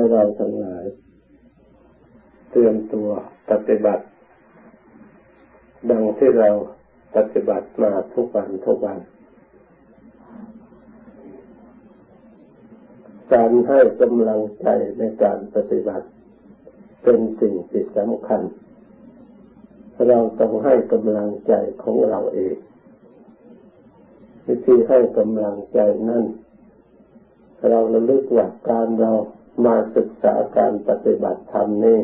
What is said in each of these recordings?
ให้เราทั้งหลายเตรียมตัวปฏิบัติ ดังที่เราปฏิบัติมาทุกวันทุกวันการให้กำลังใจในการปฏิบัติ เป็นสิ่งที่สำคัญ เราต้องให้กำลังใจของเราเองวิธีให้กำลังใจนั้นเราระลึกว่าการเรา มาศึกษาการปฏิบัติธรรมนี้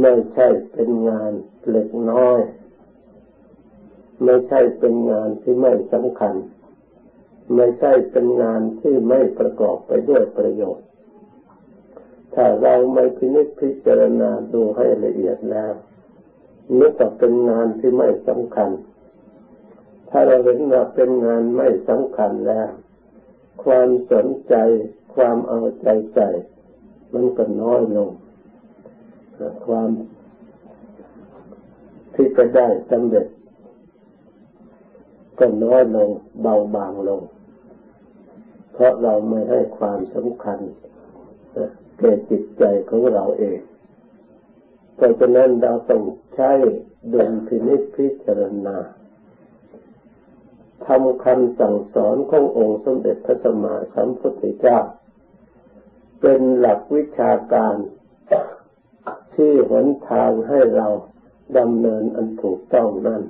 ไม่ใช่เป็นงานเล็กน้อย ไม่ใช่เป็นงานที่ไม่สำคัญ ไม่ใช่เป็นงานที่ไม่ประกอบไปด้วยประโยชน์ ถ้าเราไม่พินิจพิจารณาดูให้ละเอียดแล้วนี่ก็เป็นงานที่ไม่สำคัญ ถ้าเราเห็นว่าเป็นงานไม่สำคัญแล้ว ความสนใจ ความเอาใจใส่มันก็น้อยลงความที่จะได้สำเร็จ ก็น้อยลงเบาบางลง เพราะเราไม่ให้ความสำคัญแก่จิตใจของเราเอง เพราะฉะนั้นเราต้องใช้ดุลพินิจพิจารณาทำคำสั่งสอนขององค์สมเด็จพระสัมมาสัมพุทธเจ้า เป็นหลักวิชาการที่หนทางให้เราดำเนินอันถูกต้องนั้น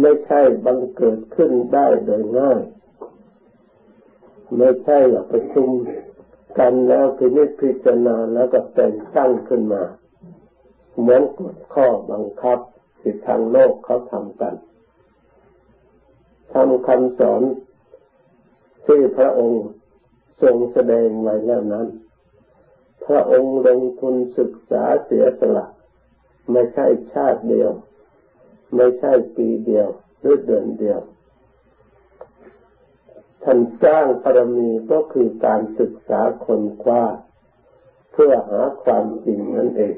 ไม่ใช่บังเกิดขึ้นได้โดยง่ายไม่ใช่ประชุมกันแล้วพินิจพิจารณาแล้วก็แต่งตั้งขึ้นมา เหมือนกฎข้อบังคับที่ทางโลกเขาทำกันทำคำสอนที่พระองค์ ทรงแสดงไว้แล้วนั้น พระองค์ลงทุนศึกษาเสียสละ ไม่ใช่ชาติเดียว ไม่ใช่ปีเดียวหรือเดือนเดียว ท่านสร้างปรมีก็คือการศึกษาคนคว้าเพื่อหาความจริงนั่นเอง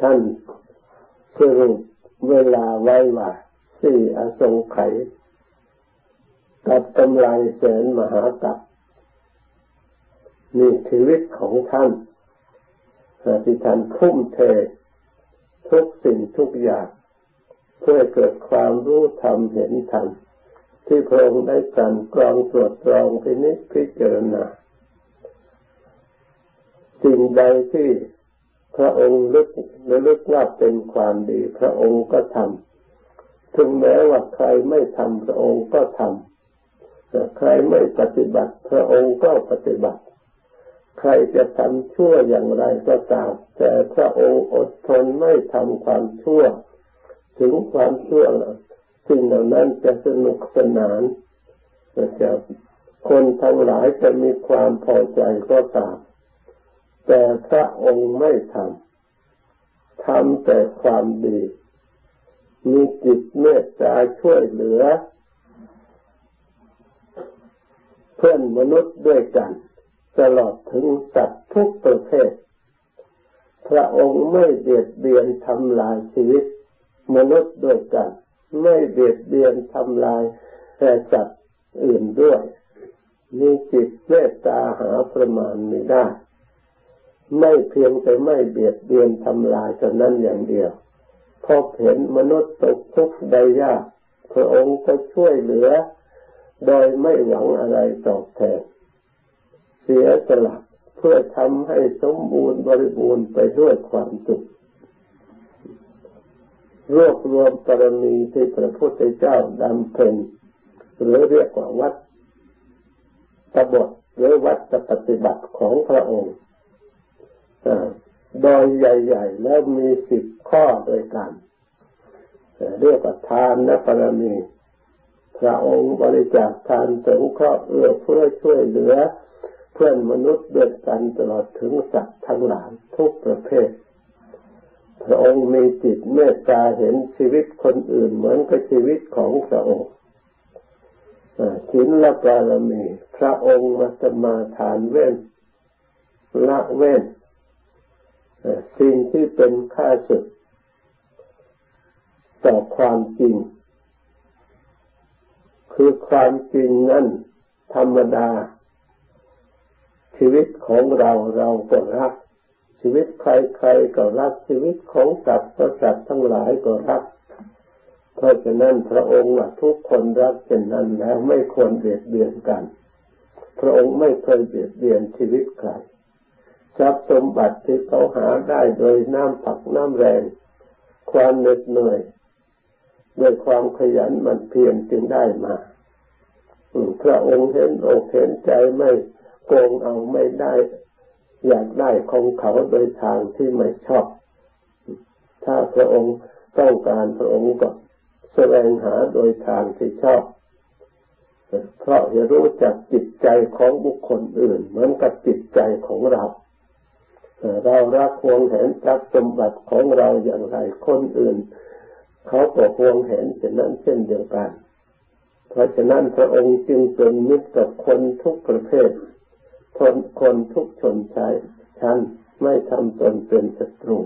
ท่านสรุปเวลาไว้ว่าสี่อสงไขย กับกำไรแสนมหากับนี่ชีวิตของท่านที่ท่านทุ่มเททุกสิ่งทุกอย่าง เพื่อเกิดความรู้ธรรมเห็นธรรมที่พระองค์ได้กันกรองตรวจตรองพินิจพิจารณาสิ่งใดที่พระองค์ลึกระลึกว่าเป็นความดี พระองค์ก็ทำถึงแม้ว่าใครไม่ทำพระองค์ก็ทำ ใครไม่ปฏิบัติ พระองค์ก็ปฏิบัติ ใครจะทำชั่วอย่างไรก็ตาม แต่พระองค์อดทนไม่ทำความชั่ว ถึงความชั่วสิ่งเหล่านั้นจะสนุกสนานจะคนทั้งหลายจะมีความพอใจก็ตาม แต่พระองค์ไม่ทำทำแต่ความดี มีจิตเมตตาช่วยเหลือเพื่อนมนุษย์ด้วยกัน ตลอดถึงสัตว์ทุกประเภท พระองค์ไม่เบียดเบียนทำลายชีวิต มนุษย์ด้วยกัน ไม่เบียดเบียนทำลายแต่สัตว์อื่นด้วย มีจิตเมตตาหาประมาณไม่ได้ ไม่เพียงแต่ไม่เบียดเบียนทำลายเท่านั้นอย่างเดียวพอเห็นมนุษย์ตกทุกข์ได้ยากพระองค์ก็ช่วยเหลือ โดยไม่หวังอะไรตอบแทน เสียสละเพื่อทำให้สมบูรณ์บริบูรณ์ไปด้วยความสุขรวบรวมปรมีที่พระพุทธเจ้าดำเพ็ญหรือเรียกว่าวัดตบทหรือวัดปฏิบัติของพระองค์โดยใหญ่ ๆ แล้วมีสิบข้อโดยกันเรียกว่าทานและปรมี พระองค์บริจาคทานสงเคราะห์เอื้อเพื่อช่วยเหลือ เพื่อนมนุษย์ด้วยกันตลอดถึงสัตว์ทั้งหลายทุกประเภท พระองค์มีจิตเมตตาเห็นชีวิตคนอื่นเหมือนกับชีวิตของพระองค์ศีลละบารมี พระองค์มาสมาทานเว้นละเว้นสิ่งที่เป็นข้าศึกต่อความจริง คือความจริงนั้นธรรมดา ชีวิตของเราเราก็รัก ชีวิตใครๆก็รักชีวิตของสัตว์สัตว์ทั้งหลายก็รัก เพราะฉะนั้นพระองค์ทุกคนรักเช่นนั้นแล้วไม่ควรเบียดเบียนกัน พระองค์ไม่เคยเบียดเบียนชีวิตใครทรัพย์สมบัติที่เขาหาได้โดยน้ำผักน้ำแรง ความเหน็ดเหนื่อย ด้วยความขยันมันเพียรจึงได้มาพระองค์เห็นอกเห็นใจไม่โกงเอาไม่ได้ อยากได้ของเขาโดยทางที่ไม่ชอบ ถ้าพระองค์ต้องการพระองค์ก็แสวงหาโดยทางที่ชอบ เพราะจะรู้จักจิตใจของบุคคลอื่น เหมือนกับจิตใจของเรา เรารักควงเห็นทรัพย์สมบัติของเราอย่างไรคนอื่น เขาก็ควงเห็นเช่นนั้นเช่นเดียวกัน เพราะฉะนั้นพระองค์จึงเป็นมิตรกับคนทุกประเภทคนคนทุกชนชายชั้นไม่ทำตนเป็นศัตรู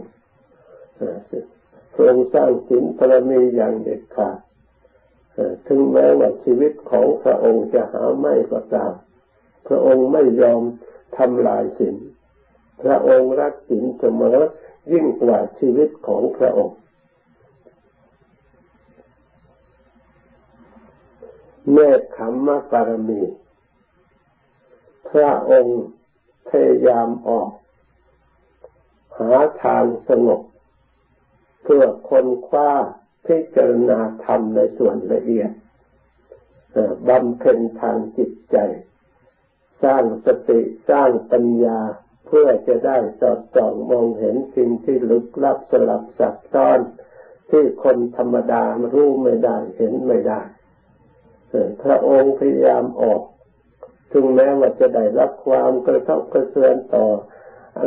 พระองค์สร้างสินพระมีอย่างเด็ดขาดถึงแม้ว่าชีวิตของพระองค์จะหาไม่ก็ตามพระองค์ไม่ยอมทำลายสินพระองค์รักสินเสมอยิ่งกว่าชีวิตของพระองค์ เนคขมมะปารมี พระองค์พยายามออก หาทางสงบ เพื่อคนคว้าพิจารณาธรรมในส่วนละเอียดบำเพ็ญทางจิตใจ สร้างสติสร้างปัญญาเพื่อจะได้สอดส่องมองเห็นสิ่งที่ลึกลับสลับซับซ้อน ที่คนธรรมดารู้ไม่ได้เห็นไม่ได้ พระองค์พยายามออกถึงแม้ว่าจะได้รับความกระทบกระเทือนต่อ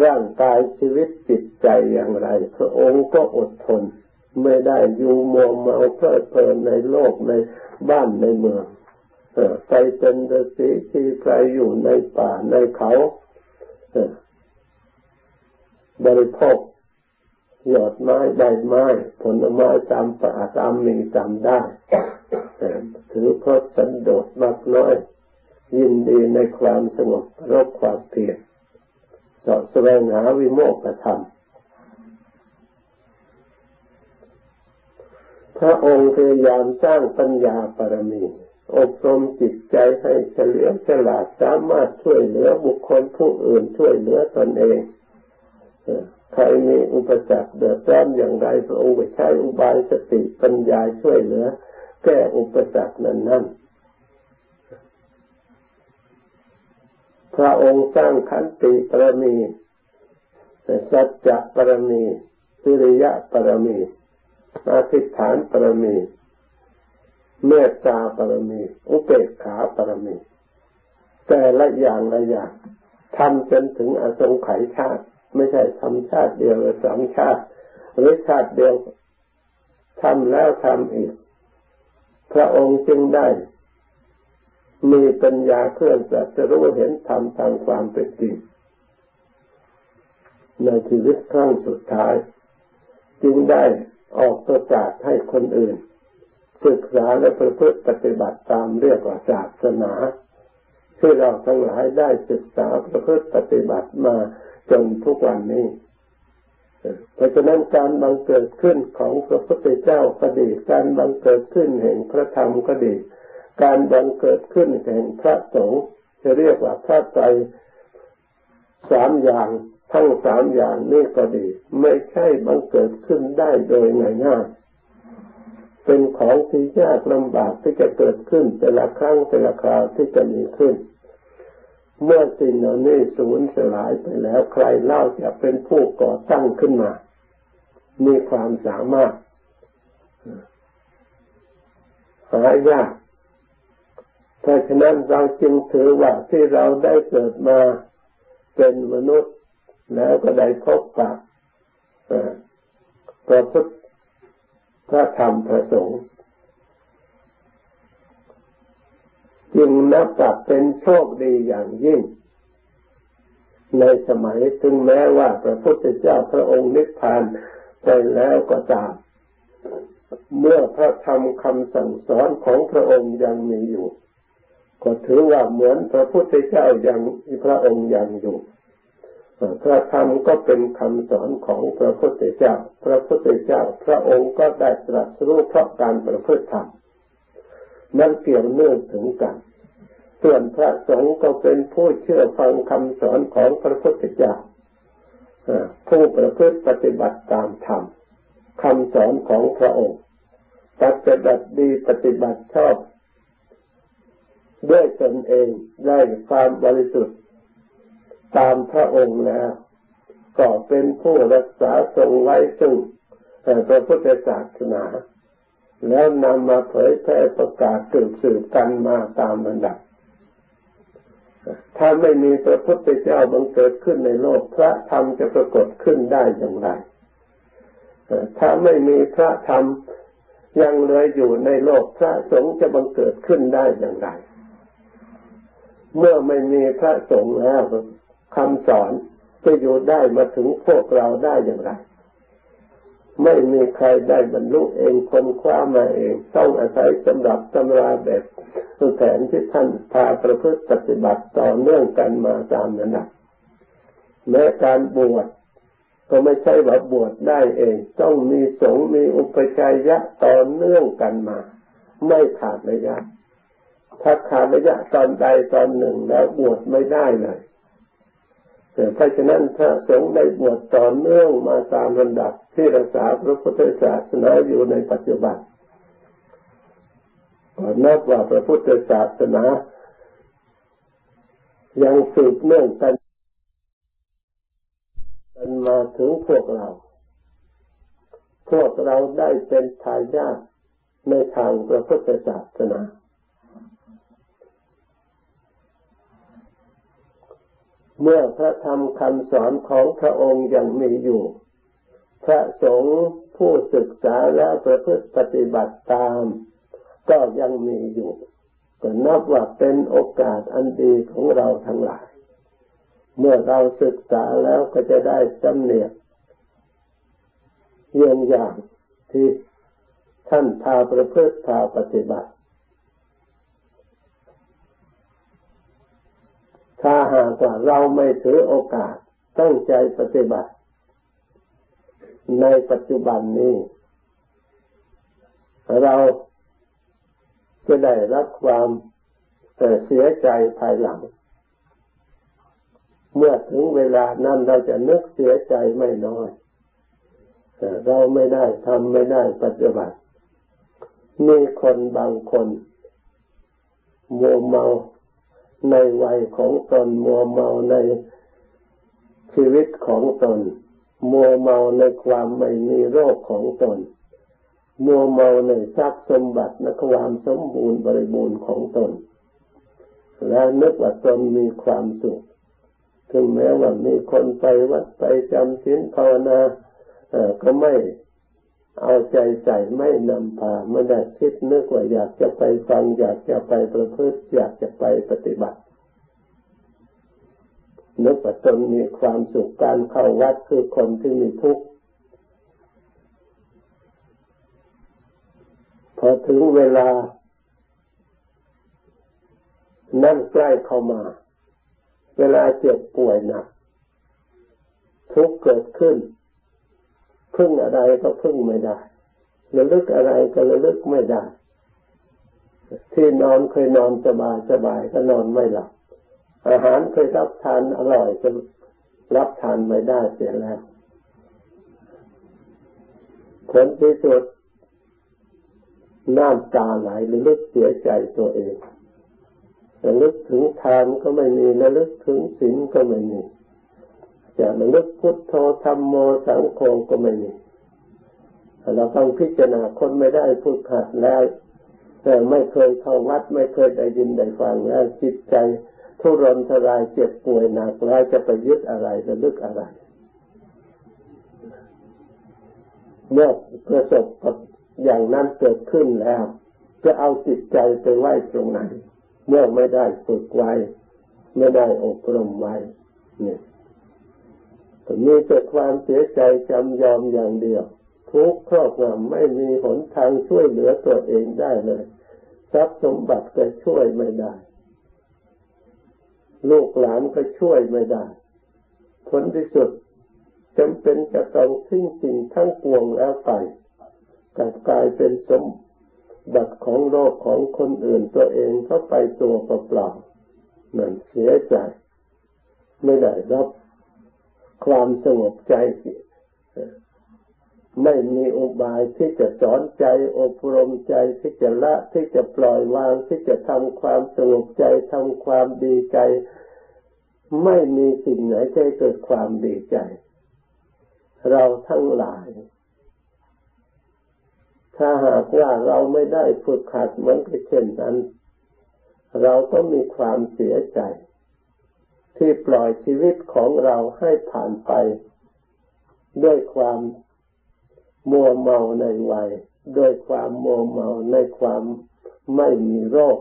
ร่างกายชีวิตจิตใจอย่างไร พระองค์ก็อดทน ไม่ได้อยู่มัวเมาเพลิดเพลินในโลกในบ้านในเมืองไปเป็นฤาษีที่ใครอยู่ในป่าในเขาบริโภคยอดไม้ใบไม้ ผลไม้ตามป่าตามมีตามได้ ถือพระสันโดษมากน้อย ยินดีในความสงบรบความเพียรสาะแสวงหาวิโมกขธรรมพระองค์พยายามสร้างปัญญาปรมีอบรมจิตใจให้เฉลียวฉลาดสามารถช่วยเหลือบุคคลผู้อื่นช่วยเหลือตนเองใครมีอุปสรรคเดือดร้อนอย่างไรพระองค์ใช้อุบายสติปัญญาช่วยเหลือ แก้อุปสรรคนั้นนั้นพระองค์สร้างขันติปรมีสัจจะปรมีสิริยะปรมีอาธิฐานปรมีเมตตาปรมี อุเบกขาปรมี แต่ละอย่างละอย่างทำจนถึงอสงไขยชาติ ไม่ใช่ทำชาติเดียวหรือสองชาติ หรือชาติเดียวทำแล้วทำอีก พระองค์จึงได้ มีปัญญาเคลื่อนจัจะรู้เห็นธรรมทางความเป็นจริง ในชีวิตครั้งสุดท้าย จึงได้ออกประกาศให้คนอื่น ศึกษาและประพฤติปฏิบัติตามเรียกว่าศาสนาที่เราทั้งหลายได้ศึกษาประพฤติปฏิบัติมาจนทุกวันนี้ เพราะฉะนั้นการบังเกิดขึ้นของพระพุทธเจ้าก็ดี การบังเกิดขึ้นแห่งพระธรรมก็ดี การบังเกิดขึ้นแห่งพระสงฆ์จะเรียกว่าพระใจสามอย่างทั้งสามอย่างนี้ก็ดี ไม่ใช่บังเกิดขึ้นได้โดยง่ายๆเป็นของที่ยากลำบากที่จะเกิดขึ้นแต่ละครั้งแต่ละคราวที่จะมีขึ้น เมื่อสิ่งเหล่านี้สูญสลายไปแล้วใครเล่าจะเป็นผู้ก่อตั้งขึ้นมา มีความสามารถหายากเพราะฉะนั้นเราจึงถือว่าที่เราได้เกิดมาเป็นมนุษย์ แล้วก็ได้พบกับพระพุทธพระธรรมพระสงฆ์ จึงนับว่าเป็นโชคดีอย่างยิ่ง ในสมัยถึงแม้ว่าพระพุทธเจ้าพระองค์นิพพานไปแล้วก็ตาม เมื่อพระธรรมคำสั่งสอนของพระองค์ยังมีอยู่ ก็ถือว่าเหมือนพระพุทธเจ้าย่างพระองค์ยังอยู่พระธรรมก็เป็นคำสอนของพระพุทธเจ้า พระพุทธเจ้า พระองค์ก็ได้ตรัสรู้เพราะการประพฤติธรรม มันเกี่ยวเนื่องถึงกัน ส่วนพระสงฆ์ก็เป็นผู้เชื่อฟังคำสอนของพระพุทธเจ้าผู้ประพฤติปฏิบัติตามธรรมคำสอนของพระองค์ ปฏิบัติดีปฏิบัติชอบ ด้วยตนเองได้ความบริสุทธิ์ ตามพระองค์แล้วก็เป็นผู้รักษาทรงไว้ซึ่งพระพุทธศาสนา แล้วนำมาเผยแพร่ประกาศสืบสืบกันมาตามลำดับ ถ้าไม่มีพระพุทธเจ้าบังเกิดขึ้นในโลกพระธรรมจะปรากฏขึ้นได้อย่างไร ถ้าไม่มีพระธรรมยังเหลืออยู่ในโลกพระสงฆ์จะบังเกิดขึ้นได้อย่างไร เมื่อไม่มีพระสงฆ์แล้วคำสอนจะอยู่ได้มาถึงพวกเราได้อย่างไร ไม่มีใครได้บรรลุเองคนคว้ามาเอง ต้องอาศัยสำหรับตำราแบบแผนที่ท่านพาประพฤติปฏิบัติต่อเนื่องกันมาตามนั้นนะแม้การบวชก็ไม่ใช่ว่าบวชได้เอง ต้องมีสงฆ์มีอุปชัยยะต่อเนื่องกันมา ไม่ขาดระยะ ถ้าขาดระยะตอนใดตอนหนึ่งแล้วบวชไม่ได้เลย เพราะฉะนั้นพระสงฆ์ได้บวชต่อเนื่องมาตามลำดับที่รักษาพระพุทธศาสนาอยู่ในปัจจุบันก็นับว่าพระพุทธศาสนา ยังสืบเนื่องกันกันมาถึงพวกเรา พวกเราได้เป็นทายาทในทางพระพุทธศาสนา เมื่อพระธรรมคำสอนของพระองค์ยังมีอยู่ พระสงฆ์ผู้ศึกษาและประพฤติปฏิบัติตาม ก็ยังมีอยู่ก็นับว่าเป็นโอกาสอันดีของเราทั้งหลาย เมื่อเราศึกษาแล้วก็จะได้จำเนียกเยี่ยงอย่างที่ท่านพาประพฤติพาปฏิบัติ ถ้าหากว่าเราไม่ถือโอกาสตั้งใจปฏิบัติ ในปัจจุบันนี้ เราจะได้รับความเสียใจภายหลัง เมื่อถึงเวลานั้นเราจะนึกเสียใจไม่น้อยเราไม่ได้ทำไม่ได้ปฏิบัติมีคนบางคนมัวเมา ในวัยของตนมัวเมาในชีวิตของตน มัวเมาในความไม่มีโรคของตน มัวเมาในทรัพย์สมบัติในความสมบูรณ์บริบูรณ์ของตน และนึกว่าตนมีความสุขถึงแม้ว่ามีคนไปวัดไปจำศีลภาวนาก็ไม่ เอาใจใส่ไม่นำพาไม่ได้คิดนึกว่าอยากจะไปฟังอยากจะไปประพฤติอยากจะไปปฏิบัตินึกว่าตนมีความสุขการเข้าวัดคือคนที่มีทุกข์พอถึงเวลา นั่งใกล้เข้ามา เวลาเจ็บป่วยหนักทุกข์เกิดขึ้น พึ่งอะไรก็พึ่งไม่ได้ระลึกอะไรก็ระลึกไม่ได้ ที่นอนเคยนอนสบายสบายก็นอนไม่หลับ อาหารเคยรับทานอร่อยจะรับทานไม่ได้เสียแล้ว ผลที่สุดน้ำตาไหลระลึกเสียใจตัวเองระลึกถึงทานก็ไม่มีระลึกถึงศีลก็ไม่มี จะระลึกพุทโธธรรมโมสังโฆก็ไม่มีเราต้องพิจารณาคนไม่ได้พูดขัดแล้วแต่ไม่เคยเข้าวัด ไม่เคยได้ยินได้ฟังแล้วจิตใจทุรนทรายเจ็บป่วยหนักแล้วจะไปยึดอะไรระลึกอะไรเมื่อประสบกับอย่างนั้นเกิดขึ้นแล้ว จะเอาจิตใจไปไว้ตรงไหน เมื่อไม่ได้ฝึกไว้ ไม่ได้อบรมไว้เนี่ย มีแต่ความเสียใจจำยอมอย่างเดียว ทุกครอบงำไม่มีหนทางช่วยเหลือตัวเองได้เลยทรัพย์สมบัติก็ช่วยไม่ได้ ลูกหลานก็ช่วยไม่ได้ ผลที่สุดจำเป็นจะต้องทิ้งสิ่งทั้งปวงแล้วไปกลับกลายเป็นสมบัติของโลกของคนอื่นตัวเองก็ไปตัวเปล่าๆนั่นเสียใจ ไม่ได้รับ ความสงบใจไม่มีอุบายที่จะสอนใจอบรมใจที่จะละที่จะปล่อยวางที่จะทำความสงบใจทำความดีใจ ไม่มีสิ่งไหนจะเกิดความดีใจ เราทั้งหลาย ถ้าหากว่าเราไม่ได้ฝึกขัดเหมือนกับเช่นนั้น เราก็มีความเสียใจ ที่ปล่อยชีวิตของเราให้ผ่านไป ด้วยความมัวเมาในวัย ด้วยความมัวเมาในความไม่มีโรค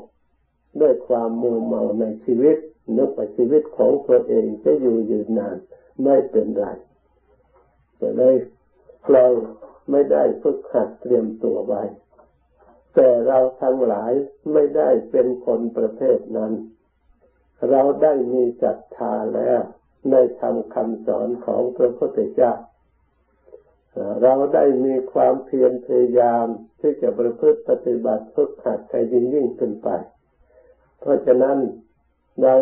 ด้วยความมัวเมาในชีวิตนึกว่าชีวิตของตัวเองจะอยู่ยืนนานไม่เป็นไรจะได้เราไม่ได้ฝึกหัดเตรียมตัวไว้ แต่เราทั้งหลายไม่ได้เป็นคนประเภทนั้น เราได้มีศรัทธาแล้วในธรรมคำสอนของพระพุทธเจ้า เราได้มีความเพียรพยายามที่จะประพฤติปฏิบัติฝึกหัดให้ยิ่งยิ่งขึ้นไป เพราะฉะนั้นเรา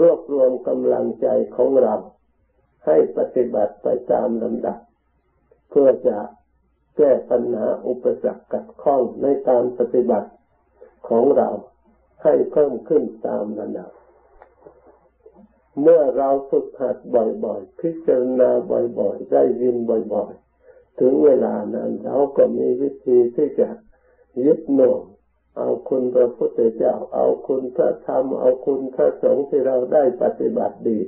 รวบรวมกำลังใจของเรา ให้ปฏิบัติไปตามลำดับ เพื่อจะแก้ปัญหาอุปสรรคกัดข้องในการปฏิบัติของเราให้เพิ่มขึ้นตามระดับ เมื่อเราฝึกหัดบ่อยๆ พิจารณาบ่อยๆ ได้ยินบ่อยๆ ถึงเวลานั้นเราก็มีวิธีที่จะยึดหน่วงเอาคุณพระพุทธเจ้า เอาคุณพระธรรม เอาคุณพระสงฆ์ที่เราได้ปฏิบัติดี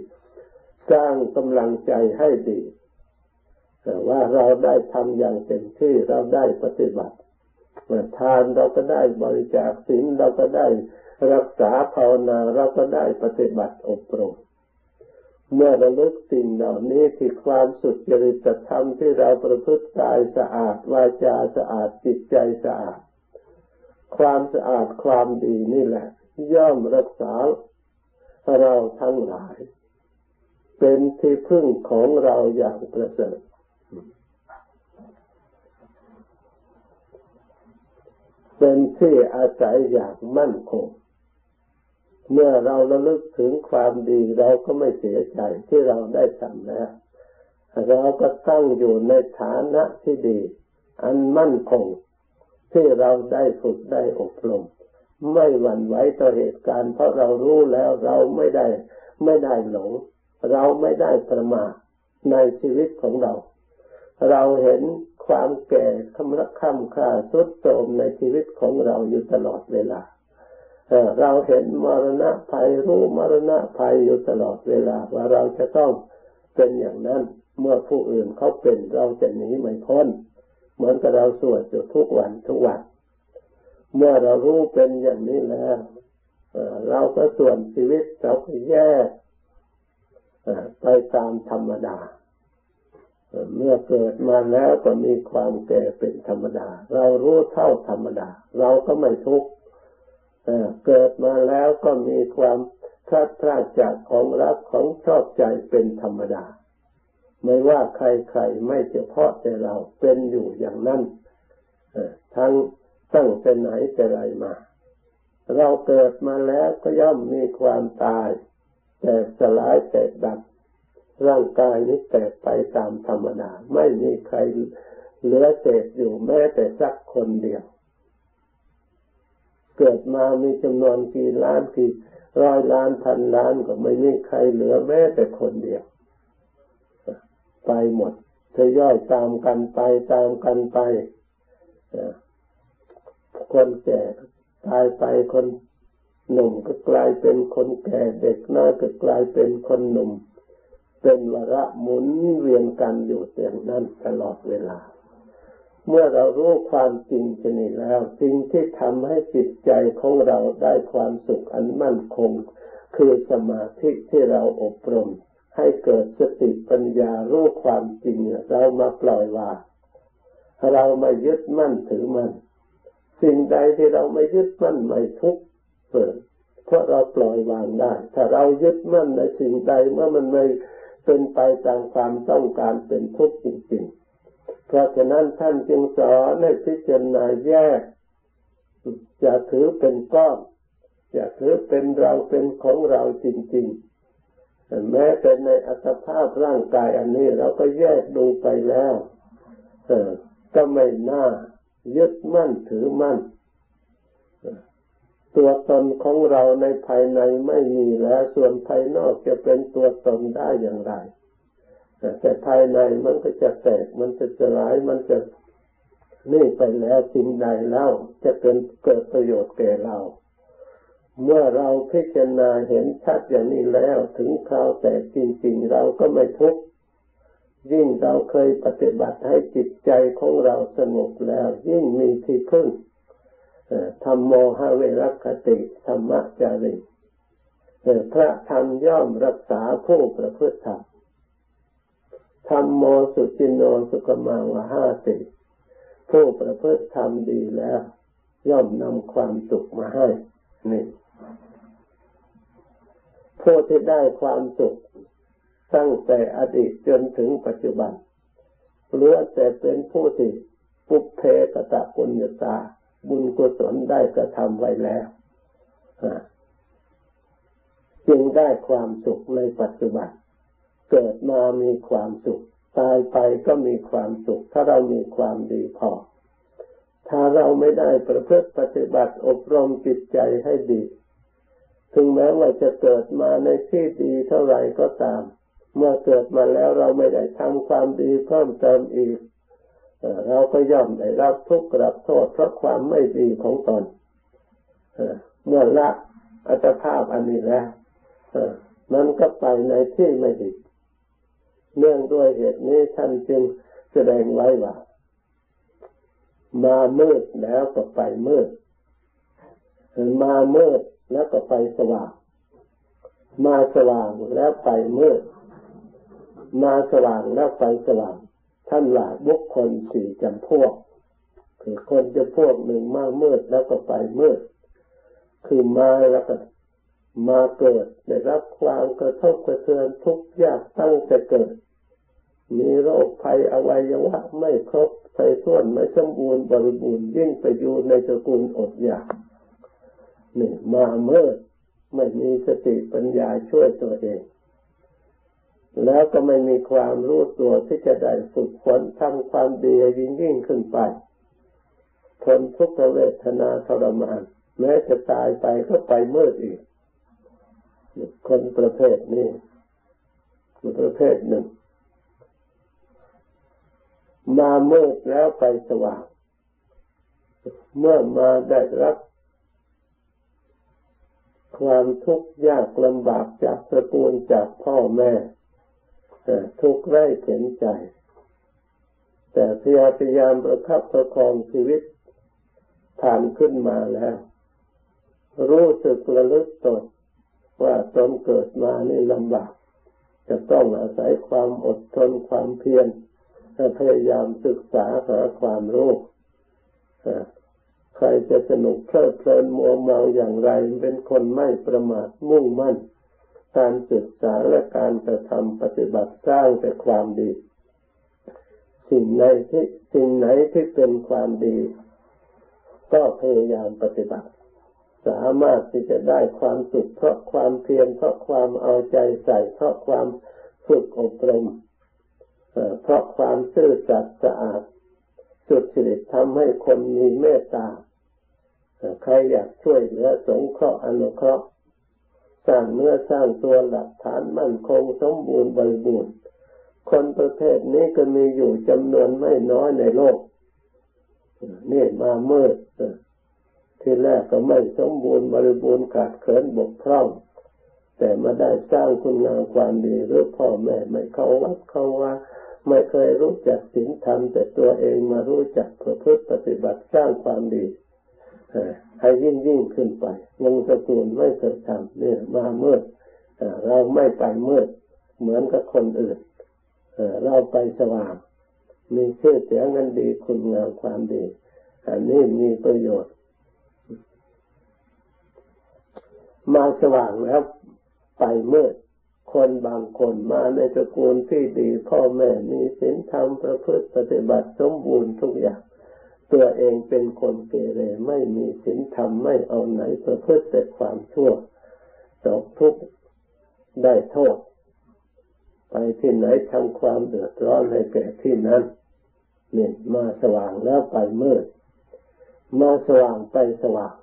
สร้างกำลังใจให้ดีแต่ว่าเราได้ทำอย่างเต็มที่เราได้ปฏิบัติเมื่อทานเราก็ได้บริจาคศีลเราก็ได้รักษาภาวนาเราก็ได้ปฏิบัติอบรม เมื่อระลึกสิ่งเหล่านี้ที่ความสุจริตธรรมที่เราประพฤติกายสะอาดวาจาสะอาดจิตใจสะอาด ความสะอาดความดีนี่แหละ ย่อมรักษาเราทั้งหลาย เป็นที่พึ่งของเราอย่างประเสริฐเป็นที่อาศัยอย่างมั่นคง เมื่อเราระลึกถึงความดีเราก็ไม่เสียใจที่เราได้ทำแล้วเราก็ตั้งอยู่ในฐานะที่ดี อันมั่นคง ที่เราได้ฝึกได้อบรม ไม่หวั่นไหวต่อเหตุการณ์ เพราะเรารู้แล้วเราไม่ได้ไม่ได้หลง เราไม่ได้ประมาทในชีวิตของเรา เราเห็นความแก่คำละคำค่าสุดโทมในชีวิตของเราอยู่ตลอดเวลา เราเห็นมรณะภัยรู้มรณะภัยอยู่ตลอดเวลาว่าเราจะต้องเป็นอย่างนั้น เมื่อผู้อื่นเขาเป็นเราจะหนีไม่พ้น เหมือนกับเราสวดอยู่ทุกวันทุกวันเมื่อเรารู้เป็นอย่างนี้แล้วเราก็ส่วนชีวิตเราก็แยกไปตามธรรมดา เมื่อเกิดมาแล้วก็มีความแก่เป็นธรรมดา เรารู้เท่าธรรมดา เราก็ไม่ทุกข์ เกิดมาแล้วก็มีความพลาดพลาดจากของรักของชอบใจเป็นธรรมดา ไม่ว่าใครๆไม่เฉพาะแต่เราเป็นอยู่อย่างนั้นทั้งตั้งแต่ไหนแต่ไรมา เราเกิดมาแล้วก็ย่อมมีความตาย แต่สลายแต่ดับร่างกายนี้แตกไปตามธรรมดา ไม่มีใครเหลือเศษอยู่แม้แต่สักคนเดียว เกิดมามีจำนวนกี่ล้านกี่ร้อยล้านพันล้านก็ไม่มีใครเหลือแม้แต่คนเดียว ไปหมดทย่อยตามกันไปตามกันไปคนแก่ตายไปคนหนุ่มก็กลายเป็นคนแก่เด็กน้อยก็กลายเป็นคนหนุ่ม เป็นวระหมุนเวียนกันอยู่อย่างนั้นตลอดเวลา เมื่อเรารู้ความจริงชนิดแล้ว สิ่งที่ทำให้จิตใจของเราได้ความสุขอันมั่นคง คือสมาธิที่เราอบรม ให้เกิดสติปัญญารู้ความจริงเรามาปล่อยวางเราม่ยึดมั่นถือมั่นสิ่งใดที่เราไม่ยึดมั่นไม่ทุกข์เกิดเพราะเราปล่อยวางได้ ถ้าเรายึดมั่นในสิ่งใดเมื่อมันไม่เป็นไปตามความต้องการเป็นทุกข์จริงๆ เพราะฉะนั้นท่านจึงสอนให้พิจารณาแยกอย่าถือเป็นก้อนอย่าถือเป็นเราเป็นของเราจริงๆแม้แต่ในอัตภาพร่างกายอันนี้เราก็แยกดูไปแล้วก็ไม่น่ายึดมั่นถือมั่น ตัวตนของเราในภายในไม่มีแล้ว ส่วนภายนอกจะเป็นตัวตนได้อย่างไร แต่ภายในมันก็จะแตก มันจะสลาย มันจะนี่ไปแล้วสิ่งใดแล้วจะเป็นเกิดประโยชน์แก่เรา เมื่อเราพิจารณาเห็นชัดอย่างนี้แล้วถึงคราวแตกจริงๆเราก็ไม่ทุกข์ยิ่งเราเคยปฏิบัติให้จิตใจของเราสงบแล้ว ยิ่งมีที่พึ่งธรรมโมหเวรคติธรรมจาริพระธรรมย่อมรักษาผู้ประพฤติธรรม ธรรมโมสุจินโนสุขมาวหาติผู้ประพฤติธรรมดีแล้ว ย่อมนำความสุขมาให้นี่ผู้ที่ได้ความสุข ตั้งแต่อดีตจนถึงปัจจุบันล้วนแต่เป็นผู้ที่ปุพเพกตะปุญญาตา บุญกุศลได้กระทำไว้แล้วจึงได้ความสุขในปัจจุบัน เกิดมามีความสุข ตายไปก็มีความสุข ถ้าเรามีความดีพอ ถ้าเราไม่ได้ประพฤติปฏิบัติอบรมจิตใจให้ดี ถึงแม้ว่าจะเกิดมาในที่ดีเท่าไหร่ก็ตาม เมื่อเกิดมาแล้วเราไม่ได้ทำความดีเพิ่มเติมอีก เราก็ย่อมได้รับทุกข์รับโทษเพราะความไม่ดีของตนเมื่อละอัตภาพอันนี้แล้วมันก็ไปในที่ไม่ดี เนื่องด้วยเหตุนี้ท่านจึงแสดงไว้ว่า มามืดแล้วก็ไปมืด มามืดแล้วก็ไปสว่าง มาสว่างแล้วไปมืด มาสว่างแล้วไปสว่าง ท่านว่าบุคคลสี่จำพวก คือคนจะพวกหนึ่งมามืดแล้วก็ไปมืด คือมาแล้วก็ มาเกิดได้รับความกระทบกระเทือนทุกข์ยากตั้งแต่เกิด มีโรคภัยอวัยวะไม่ครบใส่ส่วนไม่สมบูรณ์บริบูรณ์ยิ่งไปอยู่ในตระกูลอดอยากนี่มาเมื่อไม่มีสติปัญญาช่วยตัวเอง แล้วก็ไม่มีความรู้ตัวที่จะได้ฝึกฝนทำความดียิ่งยิ่งขึ้นไปทนทุกขเวทนาทรมานแม้จะตายไปก็ไปมืดอีก คนประเภทนี้ประเภทหนึ่ง มามืดแล้วไปสว่าง เมื่อมาได้รับ ความทุกข์ยากลำบากจากตระกูลจากพ่อแม่ทุกข์ได้เข็นใจ แต่พยายามประคับประคองชีวิตผ่านขึ้นมาแล้ว รู้สึกระลึกตน ว่าตนเกิดมานี่ลำบาก จะต้องอาศัยความอดทนความเพียรพยายามศึกษาหาความรู้ใครจะสนุกเพลิดเพลินมัวเมาอย่างไรเป็นคนไม่ประมาทมุ่งมั่น การศึกษาและการกระทำปฏิบัติสร้างแต่ความดี สิ่งไหนที่สิ่งไหนที่เป็นความดี ก็พยายามปฏิบัติ สามารถที่จะได้ความสุขเพราะความเพียรเพราะความเอาใจใส่ เพราะความฝึกอบรมเพราะความซื่อสัตย์สะอาด สุดสิริทำให้คนมีเมตตาใครอยากช่วยเหลือสงเคราะห์อนุเคราะห์สร้างเนื้อสร้างตัวหลักฐานมั่นคงสมบูรณ์บริบูรณ์คนประเภทนี้ก็มีอยู่จำนวนไม่น้อยในโลกนี่มาเมื่อ ที่แรกก็ไม่สมบูรณ์บริบูรณ์ขาดเขินบกพร่อง แต่มาได้สร้างคุณงามความดีหรือพ่อแม่ไม่เข้าวัดเข้าว่า ไม่เคยรู้จักศีลธรรม แต่ตัวเองมารู้จักประพฤติปฏิบัติสร้างความดีให้ยิ่งยิ่งขึ้นไปวงตระกูลไม่เคยทำเนี่ยมาเมื่อเราไม่ไปเมื่อเหมือนกับคนอื่นเราไปสว่างมีชื่อเสียงนั้นดีคุณงามความดี อันนี้มีประโยชน์ มาสว่างแล้วไปมืดคนบางคนมาในตระกูลที่ดีพ่อแม่มีศีลธรรมประพฤติปฏิบัติสมบูรณ์ทุกอย่าง ตัวเองเป็นคนเกเรไม่มีศีลธรรมไม่เอาไหนประพฤติแต่ความชั่วตกทุกข์ได้โทษ ไปที่ไหนทำความเดือดร้อนให้แก่ที่นั้นเนี่ยมาสว่างแล้วไปมืด มาสว่างไปสว่าง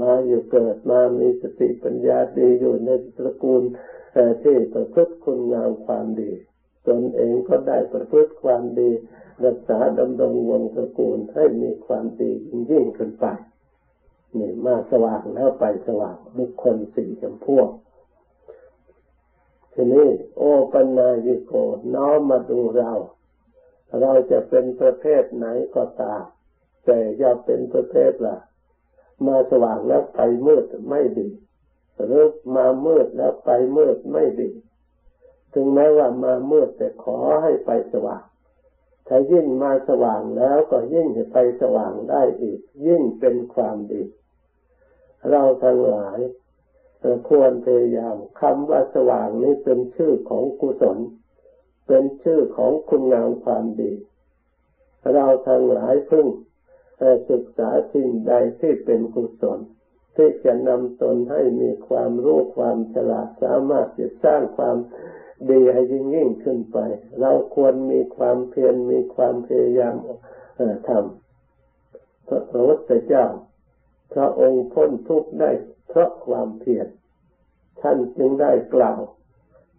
มาอยู่เกิดมามีสติปัญญาดีอยู่ในตระกูลที่ประพฤติคุณงามความดี ตนเองก็ได้ประพฤติความดี รักษาดำรงวงตระกูลให้มีความดียิ่งขึ้นไปนี่มาสว่างแล้วไปสว่างบุคคลสี่จำพวก ทีนี้โอปัญญายิโกน้อมมาดูเรา เราจะเป็นประเภทไหนก็ตามแต่อย่าเป็นประเภทล่ะ มาสว่างแล้วไปมืดไม่ดีหรือมามืดแล้วไปมืดไม่ดี ถึงแม้ว่ามามืดแต่ขอให้ไปสว่าง ถ้ายิ่งมาสว่างแล้วก็ยิ่งไปสว่างได้อีก ยิ่งเป็นความดี เราทั้งหลายควรพยายามคำว่าสว่างนี้เป็นชื่อของกุศล เป็นชื่อของคุณงามความดี เราทั้งหลายพึ่ง แต่ศึกษาสิ่งใดที่เป็นกุศลที่จะนำตนให้มีความรู้ความฉลาดสามารถจะสร้างความดีให้ยิ่งยิ่งขึ้นไป เราควรมีความเพียรมีความพยายามทำพระพุทธเจ้าพระองค์พ้นทุกข์ได้เพราะความเพียรท่านจึงได้กล่าว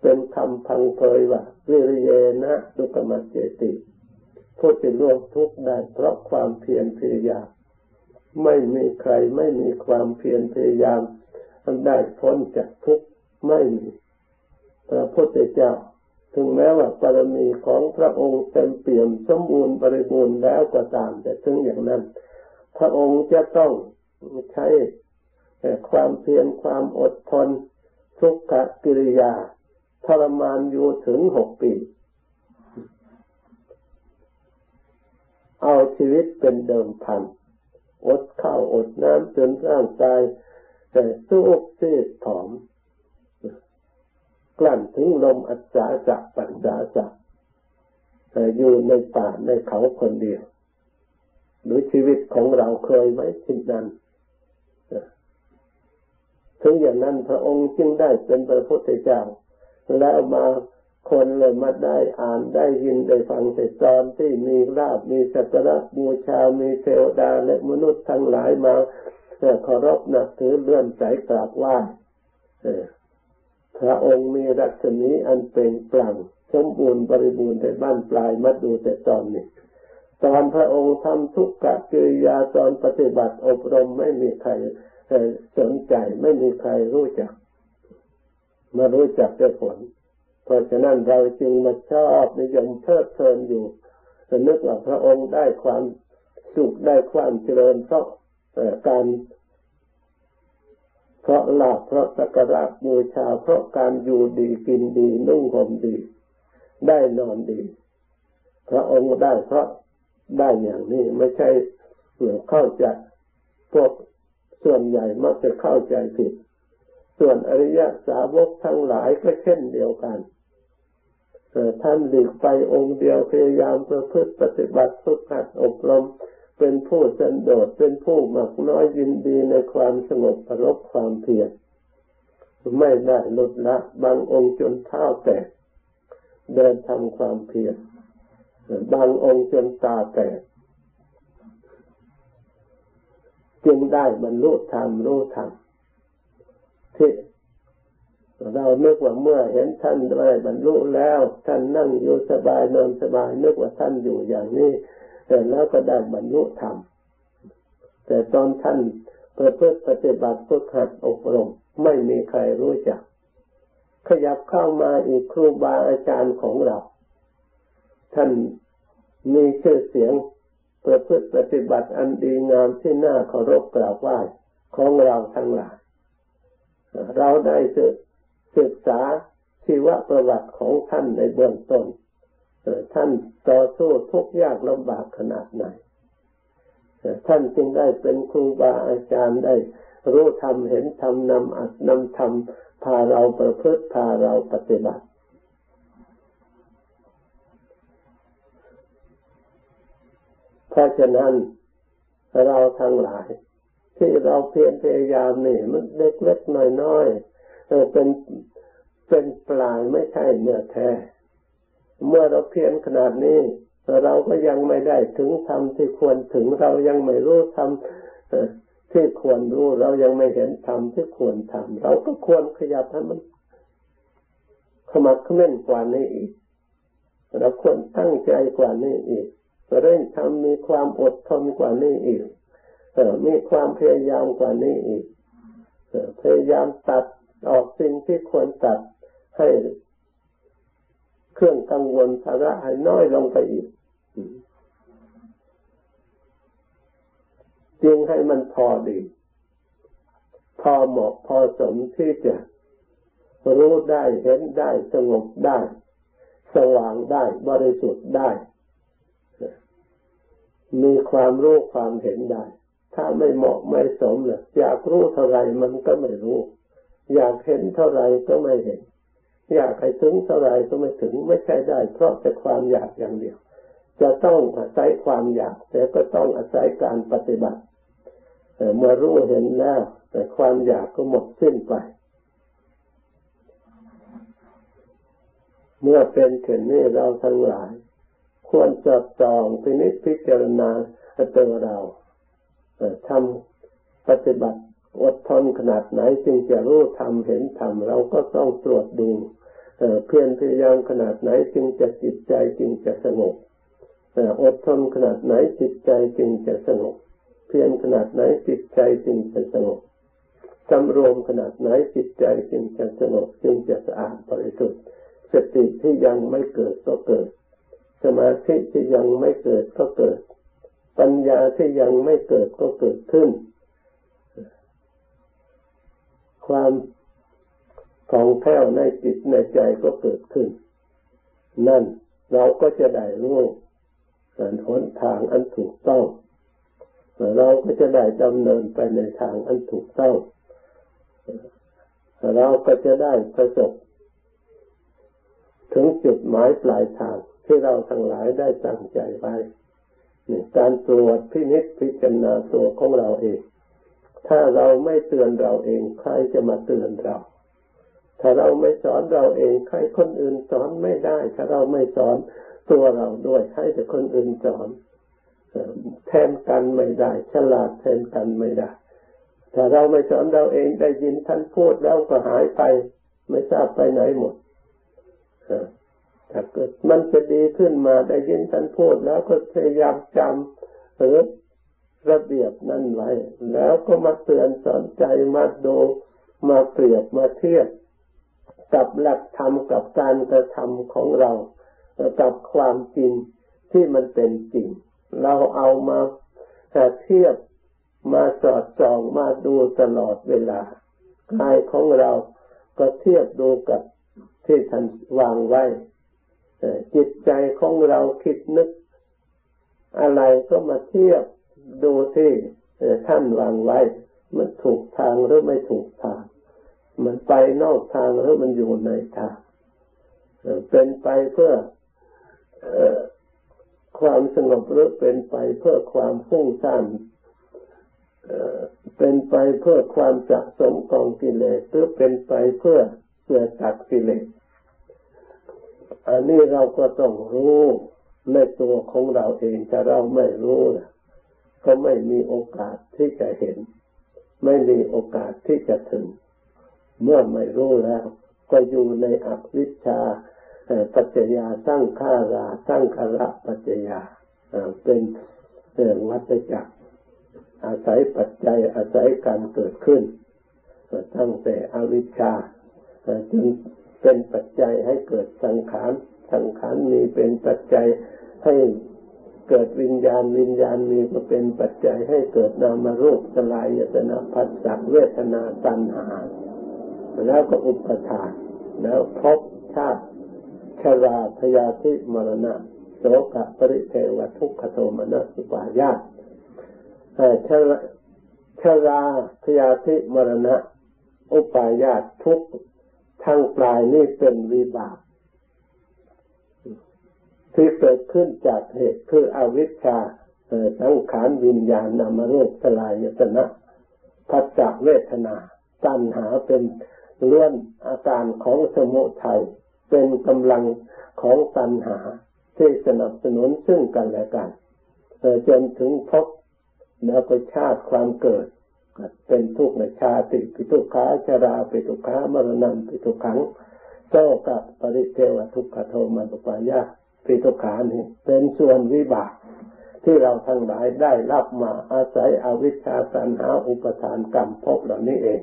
เป็นคำพังเพยว่าวิริเยนะดุกมัจเจติ ผู้ที่ล่วงทุกข์ได้เพราะความเพียรพยายามไม่มีใครไม่มีความเพียรพยายามได้พ้นจากทุกข์ไม่มีพระพุทธเจ้า ถึงแม้ว่าบารมีของพระองค์เต็มเปี่ยมสมบูรณ์บริบูรณ์แล้วก็ตาม แต่ถึงอย่างนั้น พระองค์จะต้องใช้ความเพียรความอดทนทุกขกิริยาทรมานอยู่ถึงหกปี เอาชีวิตเป็นเดิมพัน อดข้าวอดน้ำจนร่างกาย แต่สู้ซีดผอม กลั่นถึงลมอัจฉาจักปัญญาจักแต่อยู่ในป่าในเขาคนเดียว หรือชีวิตของเราเคยไหมทิ่นั้นถึงอย่างนั้นพระองค์จึงได้เป็นพระพุทธเจ้า แล้วมา คนเลยมาได้อ่านได้ยินได้ฟังแต่ตอนที่มีลาบมีสักระบูชา มีเทวดาและมนุษย์ทั้งหลายมาเคารพนับถือเลื่อนใสกราบไหว้พระองค์มีรัศมีอันเป็นกลางสมบูรณ์บริบูรณ์ในบ้านปลายมาดูแต่ตอนนี้ ตอนพระองค์ทำทุกกะกิริยาตอนปฏิบัติอบรมไม่มีใครสนใจไม่มีใครรู้จัก มารู้จักได้ผล ราะฉะนั้นเราจึงมาชอบนิยมเพลิดเพลินอยู่นึกว่าพระองค์ได้ความสุขได้ความเจริญเพราะการเพราะลาภเพราะสักการะบูชาเพราะการอยู่ดีกินดีนุ่งห่มดี ได้นอนดี พระองค์ได้เพราะได้อย่างนี้ไม่ใช่เหมือนเข้าใจพวกส่วนใหญ่มักจะเข้าใจผิด ส่วนอริยสาวกทั้งหลายก็เช่นเดียวกัน ท่านหลีกไปองค์เดียวพยายามประพฤติปฏิบัติฝึกหัดอบรม เป็นผู้สันโดษเป็นผู้หมักน้อยยินดีในความสงบประรบความเพียรไม่ได้ลดละบางองค์จนเท้าแตก เดินทำความเพียรบางองค์จนตาแตก จึงได้บรรลุธรรมรู้ธรรมที่ เราเนึกว่าเมื่อเห็นท่านได้บรรลุแล้ว ท่านนั่งอยู่สบายนอนสบายนึกว่าท่านอยู่อย่างนี้แต่แล้วก็ได้บรรลุธรรมแต่ตอนท่านเพื่อเพื่อปฏิบัติฝึกหัดอบรม ไม่มีใครรู้จัก ขยับเข้ามาอีกครูบาอาจารย์ของเรา ท่านมีชื่อเสียงเพื่อเพื่อปฏิบัติอันดีงามที่น่าเคารพกราบไหว้ของเราทั้งหลายเราได้ศึก ศึกษาชีวประวัติของท่านในเบื้องต้นท่านต่อสู้ทุกยากลำบากขนาดไหนท่านจึงได้เป็นครูบาอาจารย์ได้รู้ทำเห็นทำนำอัดนำทำพาเราประพฤติพาเราปฏิบัติ เพราะฉะนั้นเราทั้งหลาย ที่เราเพียรพยายามนี่มันเล็กๆน้อยๆ เป็นเป็นปลายไม่ใช่เนื้อแท้ เมื่อเราเพียรขนาดนี้ เราก็ยังไม่ได้ถึงทำที่ควรถึงเรายังไม่รู้ทำที่ควรรู้เรายังไม่เห็นทำที่ควรทำเราก็ควรขยับให้มันขมักขม้นกว่านี้อีกเราควรตั้งใจกว่านี้อีกเร่งทำมีความอดทนกว่านี้อีกมีความพยายามกว่านี้อีกพยายามตัด ออกสิ่งที่ควรตัดให้เครื่องกังวลภาระให้น้อยลงไปอีกจึงให้มันพอดี พอเหมาะพอสมที่จะรู้ได้เห็นได้สงบได้ สว่างได้บริสุทธิ์ได้ มีความรู้ความเห็นได้ ถ้าไม่เหมาะไม่สมเลยอยากรู้เท่าไรมันก็ไม่รู้ อยากเห็นเท่าไรก็ไม่เห็น อยากให้ถึงเท่าไรก็ไม่ถึงไม่ใช่ได้ เพราะแต่ความอยากอย่างเดียว จะต้องอาศัยความอยาก แต่ก็ต้องอาศัยการปฏิบัติเมื่อรู้เห็นแล้ว แต่ความอยากก็หมดสิ้นไป เมื่อเป็นเช่นนี้เราทั้งหลาย ควรจับจองพินิจพิจารณาตัวเราทำปฏิบัติ อดทนขนาดไหนจึงจะรู้ทำเห็นทำเราก็ต้องตรวจดูเพียรพยายามขนาดไหนจึงจะจิตใจจึงจะสงบอดทนขนาดไหนจิตใจจึงจะสงบเพียรขนาดไหนจิตใจจึงจะสงบสำรวมขนาดไหนจิตใจจึงจะสงบจึงจะสะอาดบริสุทธิ์สติที่ยังไม่เกิดก็เกิด สมาธิที่ยังไม่เกิดก็เกิด ปัญญาที่ยังไม่เกิดก็เกิดขึ้น ความของแผ้วในจิตในใจก็เกิดขึ้น นั่นเราก็จะได้รู้การหนทางอันถูกต้อง เราก็จะได้ดำเนินไปในทางอันถูกต้อง เราก็จะได้ประสบ ถึงจุดหมายปลายทางที่เราทั้งหลายได้ตั้งใจไว้การตรวจพินิจพิจารณาตัวของเราเอง ถ้าเราไม่เตือนเราเองใครจะมาเตือนเรา ถ้าเราไม่สอนเราเองใครคนอื่นสอนไม่ได้ ถ้าเราไม่สอนตัวเราด้วยให้แต่คนอื่นสอนแทนกันไม่ได้ ฉลาดแทนกันไม่ได้ ถ้าเราไม่สอนเราเองได้ยินท่านพูดแล้วก็หายไป ไม่ทราบไปไหนหมดถ้าเกิดมันจะดีขึ้นมาได้ยินท่านพูดแล้วก็พยายามจำหรือ ระเบียบนั่นไว้ แล้วก็มาเตือนสอนใจมาดูมาเปรียบมาเทียบกับหลักธรรมกับการกระทำของเรา กับความจริงที่มันเป็นจริง เราเอามาเทียบมาสอดส่องมาดูตลอดเวลากายของเราก็เทียบดูกับที่ท่านวางไว้จิตใจของเราคิดนึก อะไรก็มาเทียบ ดูที่ท่านวางไว้ มันถูกทางหรือไม่ถูกทาง มันไปนอกทางหรือมันอยู่ในทางเป็นไปเพื่อความสงบหรือเป็นไปเพื่อความฟุ้งซ่านเป็นไปเพื่อความสะสมกองกิเลสหรือเป็นไปเพื่อเพื่อตัดกิเลสอันนี้เราก็ต้องรู้ในตัวของเราเองถ้าเราไม่รู้นะ ก็ไม่มีโอกาสที่จะเห็น ไม่มีโอกาสที่จะถึง เมื่อไม่รู้แล้ว ก็อยู่ในอวิชชาปัจจยาสร้างขาราสร้างคาระปัจจยาเป็นเรื่องวัฏจักร อาศัยปัจจัยอาศัยการเกิดขึ้นตั้งแต่อวิชชาจึงเป็นปัจจัยให้เกิดสังขาร สังขารมีเป็นปัจจัยให้ เกิดวิญญาณวิญญาณมีก็เป็นปัจจัยให้เกิดนามรูปสลายยตนาพัสสะเวทนาตัณหา แล้วก็อุปทาน แล้วพบชาติชราพยาธิมรณะโสกปริเทวทุกขโทมนะสุปายาชราชชราพยาธิมรณะ อุปายาตทุกทั้งปลายนี่เป็นวิบาก ที่เกิดขึ้นจากเหตุคืออวิชชาสังขารวิญญาณนามรูปสลายตนะพัจจเวทนา ตัณหาเป็นเลื่อนอาการของสมุทัยเป็นกำลังของตัณหา ที่สนับสนุนซึ่งกันและกันจนถึงพบแล้วก็ชาติความเกิด เป็นทุกข์ในชาติปิทุกขาชาราปิทุกขามรณะปิทุกขังโซกับปริเทวทุกขโทมันตุปายา ปิทุกขานี่เป็นส่วนวิบาก ที่เราทั้งหลายได้รับมาอาศัยอวิชชาตันหาอุปทานกรรมภพเหล่านี้เอง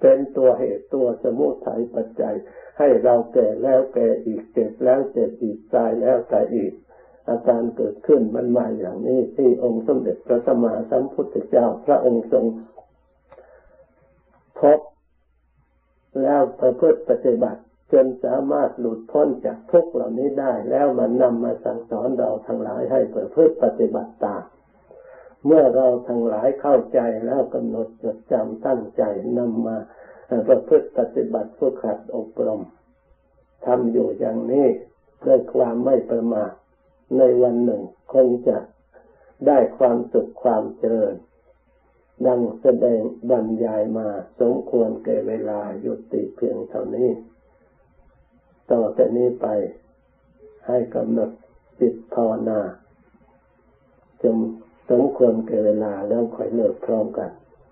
เป็นตัวเหตุตัวสมุทัยปัจจัย ให้เราแก่แล้วแก่อีกเจ็บแล้วเจ็บอีกตายแล้วตายอีก อาการเกิดขึ้นมันมาอย่างนี้ที่องค์สมเด็จพระสัมมาสัมพุทธเจ้าพระองค์ทรงพบแล้วประพฤติปฏิบัติ จนสามารถหลุดพ้นจากทุกข์เหล่านี้ได้ แล้วมันนำมาสั่งสอนเราทั้งหลายให้ประพฤติปฏิบัติตามเมื่อเราทั้งหลายเข้าใจแล้วกำหนดจดจำตั้งใจนำมาประพฤติปฏิบัติฝึกหัดอบรมทำอยู่อย่างนี้ด้วยความไม่ประมาทในวันหนึ่งคงจะได้ความสุขความเจริญ ดังแสดงบรรยายมาสมควรเก่เวลายุติเพียงเท่านี้ ต่อแต่นี้ไปให้กำหนดจิตภาวนาจนสมควรแก่เวลาแล้วค่อยเลิกพร้อมกัน